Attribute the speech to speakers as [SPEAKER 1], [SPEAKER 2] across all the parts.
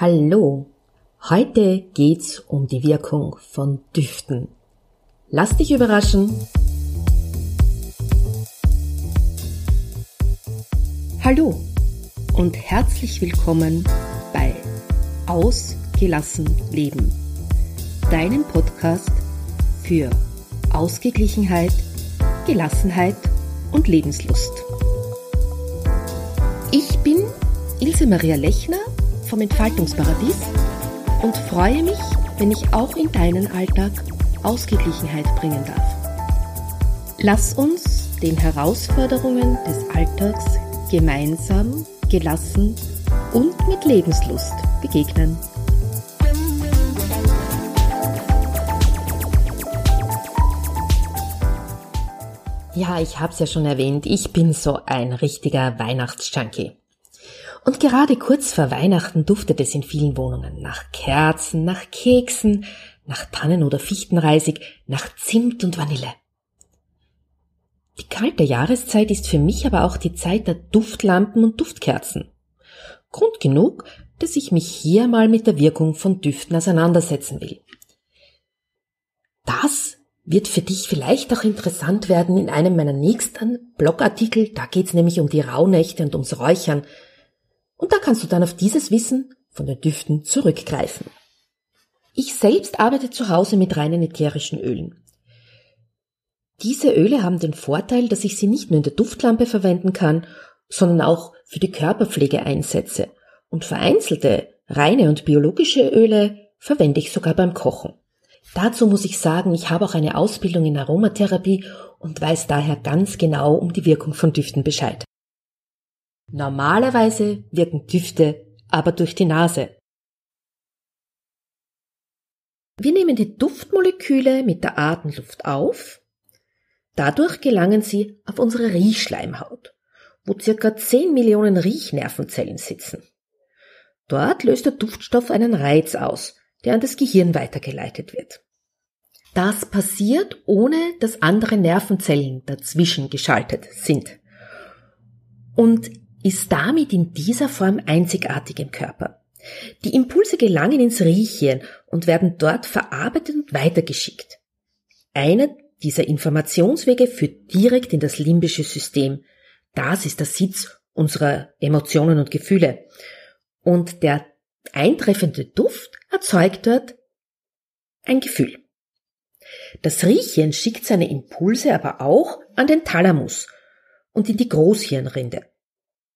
[SPEAKER 1] Hallo, heute geht's um die Wirkung von Düften. Lass dich überraschen. Hallo und herzlich willkommen bei Ausgelassen Leben, deinem Podcast für Ausgeglichenheit, Gelassenheit und Lebenslust. Ich bin Ilse Maria Lechner vom Entfaltungsparadies und freue mich, wenn ich auch in deinen Alltag Ausgeglichenheit bringen darf. Lass uns den Herausforderungen des Alltags gemeinsam, gelassen und mit Lebenslust begegnen. Ja, ich habe es ja schon erwähnt, ich bin so ein richtiger Weihnachtsjunkie. Und gerade kurz vor Weihnachten duftet es in vielen Wohnungen nach Kerzen, nach Keksen, nach Tannen- oder Fichtenreisig, nach Zimt und Vanille. Die kalte Jahreszeit ist für mich aber auch die Zeit der Duftlampen und Duftkerzen. Grund genug, dass ich mich hier mal mit der Wirkung von Düften auseinandersetzen will. Das wird für dich vielleicht auch interessant werden in einem meiner nächsten Blogartikel. Da geht's nämlich um die Rauhnächte und ums Räuchern. Und da kannst du dann auf dieses Wissen von den Düften zurückgreifen. Ich selbst arbeite zu Hause mit reinen ätherischen Ölen. Diese Öle haben den Vorteil, dass ich sie nicht nur in der Duftlampe verwenden kann, sondern auch für die Körperpflege einsetze. Und vereinzelte reine und biologische Öle verwende ich sogar beim Kochen. Dazu muss ich sagen, ich habe auch eine Ausbildung in Aromatherapie und weiß daher ganz genau um die Wirkung von Düften Bescheid. Normalerweise wirken Düfte aber durch die Nase. Wir nehmen die Duftmoleküle mit der Atemluft auf. Dadurch gelangen sie auf unsere Riechschleimhaut, wo circa 10 Millionen Riechnervenzellen sitzen. Dort löst der Duftstoff einen Reiz aus, der an das Gehirn weitergeleitet wird. Das passiert, ohne dass andere Nervenzellen dazwischen geschaltet sind. Und ist damit in dieser Form einzigartig im Körper. Die Impulse gelangen ins Riechhirn und werden dort verarbeitet und weitergeschickt. Einer dieser Informationswege führt direkt in das limbische System. Das ist der Sitz unserer Emotionen und Gefühle. Und der eintreffende Duft erzeugt dort ein Gefühl. Das Riechchen schickt seine Impulse aber auch an den Thalamus und in die Großhirnrinde.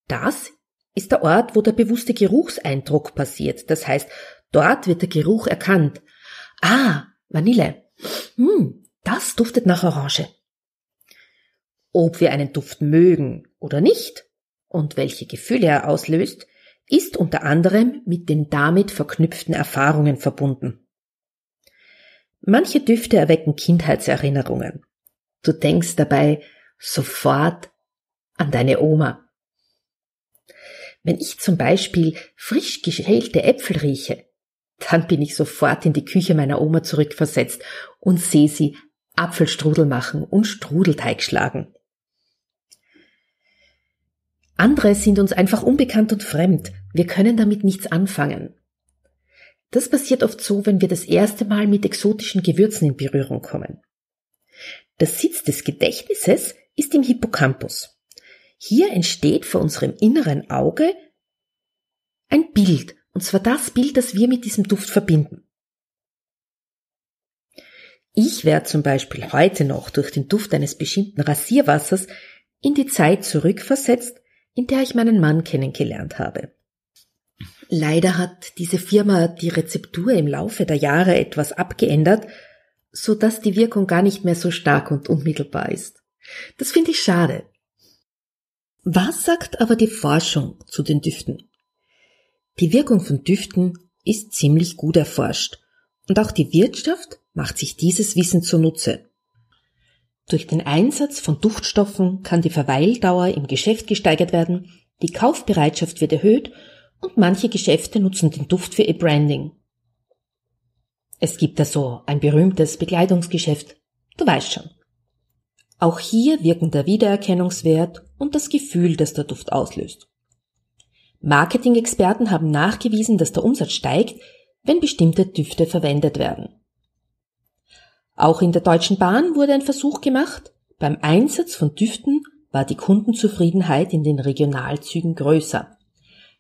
[SPEAKER 1] Das ist der Ort, wo der bewusste Geruchseindruck passiert. Das heißt, dort wird der Geruch erkannt. Ah, Vanille. Hm, das duftet nach Orange. Ob wir einen Duft mögen oder nicht und welche Gefühle er auslöst, ist unter anderem mit den damit verknüpften Erfahrungen verbunden. Manche Düfte erwecken Kindheitserinnerungen. Du denkst dabei sofort an deine Oma. Wenn ich zum Beispiel frisch geschälte Äpfel rieche, dann bin ich sofort in die Küche meiner Oma zurückversetzt und sehe sie Apfelstrudel machen und Strudelteig schlagen. Andere sind uns einfach unbekannt und fremd. Wir können damit nichts anfangen. Das passiert oft so, wenn wir das erste Mal mit exotischen Gewürzen in Berührung kommen. Der Sitz des Gedächtnisses ist im Hippocampus. Hier entsteht vor unserem inneren Auge ein Bild, und zwar das Bild, das wir mit diesem Duft verbinden. Ich werde zum Beispiel heute noch durch den Duft eines bestimmten Rasierwassers in die Zeit zurückversetzt, in der ich meinen Mann kennengelernt habe. Leider hat diese Firma die Rezeptur im Laufe der Jahre etwas abgeändert, so dass die Wirkung gar nicht mehr so stark und unmittelbar ist. Das finde ich schade. Was sagt aber die Forschung zu den Düften? Die Wirkung von Düften ist ziemlich gut erforscht und auch die Wirtschaft macht sich dieses Wissen zunutze. Durch den Einsatz von Duftstoffen kann die Verweildauer im Geschäft gesteigert werden, die Kaufbereitschaft wird erhöht und manche Geschäfte nutzen den Duft für ihr Branding. Es gibt da so ein berühmtes Bekleidungsgeschäft, du weißt schon. Auch hier wirken der Wiedererkennungswert und das Gefühl, das der Duft auslöst. Marketing-Experten haben nachgewiesen, dass der Umsatz steigt, wenn bestimmte Düfte verwendet werden. Auch in der Deutschen Bahn wurde ein Versuch gemacht. Beim Einsatz von Düften war die Kundenzufriedenheit in den Regionalzügen größer.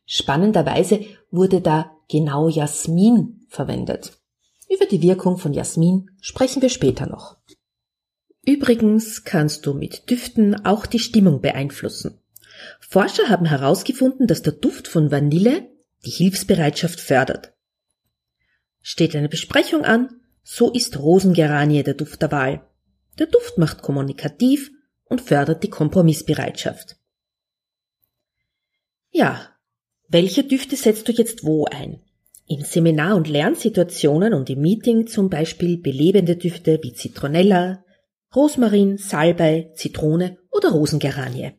[SPEAKER 1] Spannenderweise wurde da genau Jasmin verwendet. Über die Wirkung von Jasmin sprechen wir später noch. Übrigens kannst du mit Düften auch die Stimmung beeinflussen. Forscher haben herausgefunden, dass der Duft von Vanille die Hilfsbereitschaft fördert. Steht eine Besprechung an, so ist Rosengeranie der Duft der Wahl. Der Duft macht kommunikativ und fördert die Kompromissbereitschaft. Ja, welche Düfte setzt du jetzt wo ein? In Seminar- und Lernsituationen und im Meeting zum Beispiel belebende Düfte wie Zitronella, Rosmarin, Salbei, Zitrone oder Rosengeranie.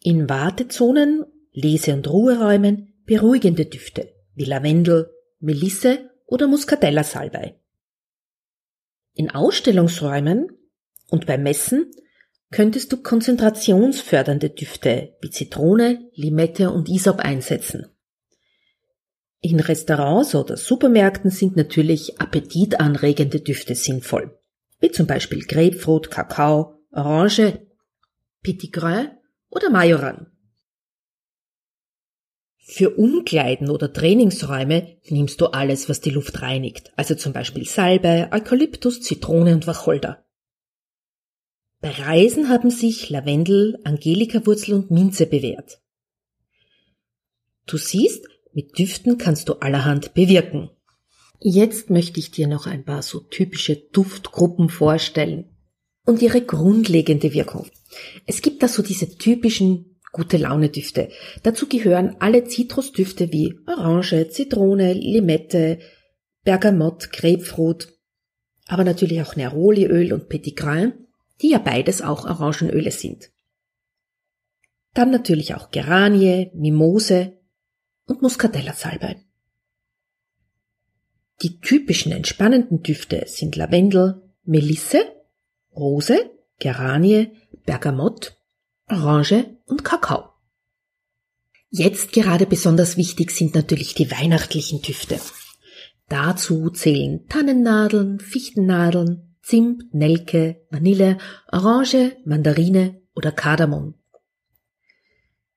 [SPEAKER 1] In Wartezonen, Lese- und Ruheräumen beruhigende Düfte wie Lavendel, Melisse oder Muscatella-Salbei. In Ausstellungsräumen und beim Messen könntest du konzentrationsfördernde Düfte wie Zitrone, Limette und Isop einsetzen. In Restaurants oder Supermärkten sind natürlich appetitanregende Düfte sinnvoll, wie zum Beispiel Grapefruit, Kakao, Orange, Petit Grain oder Majoran. Für Umkleiden oder Trainingsräume nimmst du alles, was die Luft reinigt, also zum Beispiel Salbei, Eukalyptus, Zitrone und Wacholder. Bei Reisen haben sich Lavendel, Angelikawurzel und Minze bewährt. Du siehst, mit Düften kannst du allerhand bewirken. Jetzt möchte ich dir noch ein paar so typische Duftgruppen vorstellen und ihre grundlegende Wirkung. Es gibt da so diese typischen gute Laune Düfte. Dazu gehören alle Zitrusdüfte wie Orange, Zitrone, Limette, Bergamott, Grapefruit, aber natürlich auch Neroliöl und Petit Grain, die ja beides auch Orangenöle sind. Dann natürlich auch Geranie, Mimose und Muscatella-Salbei. Die typischen entspannenden Düfte sind Lavendel, Melisse, Rose, Geranie, Bergamott, Orange und Kakao. Jetzt gerade besonders wichtig sind natürlich die weihnachtlichen Düfte. Dazu zählen Tannennadeln, Fichtennadeln, Zimt, Nelke, Vanille, Orange, Mandarine oder Kardamom.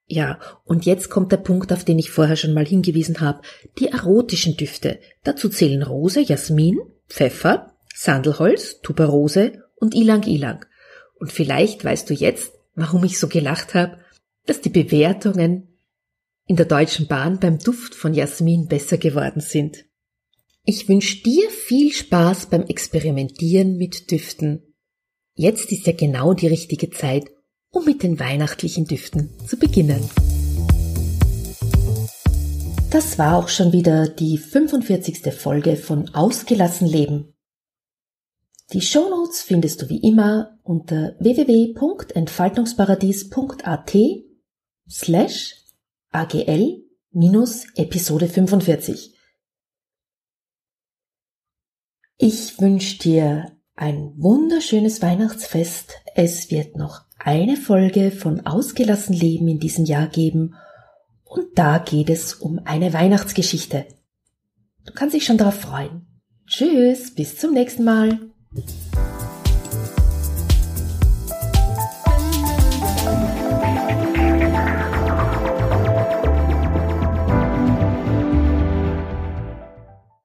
[SPEAKER 1] Ja, und jetzt kommt der Punkt, auf den ich vorher schon mal hingewiesen habe. Die erotischen Düfte. Dazu zählen Rose, Jasmin, Pfeffer, Sandelholz, Tuberose und Ilang Ilang. Und vielleicht weißt du jetzt, warum ich so gelacht habe, dass die Bewertungen in der Deutschen Bahn beim Duft von Jasmin besser geworden sind. Ich wünsche dir viel Spaß beim Experimentieren mit Düften. Jetzt ist ja genau die richtige Zeit, um mit den weihnachtlichen Düften zu beginnen. Das war auch schon wieder die 45. Folge von Ausgelassen Leben. Die Shownotes findest du wie immer unter www.entfaltungsparadies.at slash agl minus Episode 45. Ich wünsche dir ein wunderschönes Weihnachtsfest. Es wird noch eine Folge von Ausgelassen Leben in diesem Jahr geben und da geht es um eine Weihnachtsgeschichte. Du kannst dich schon darauf freuen. Tschüss, bis zum nächsten Mal.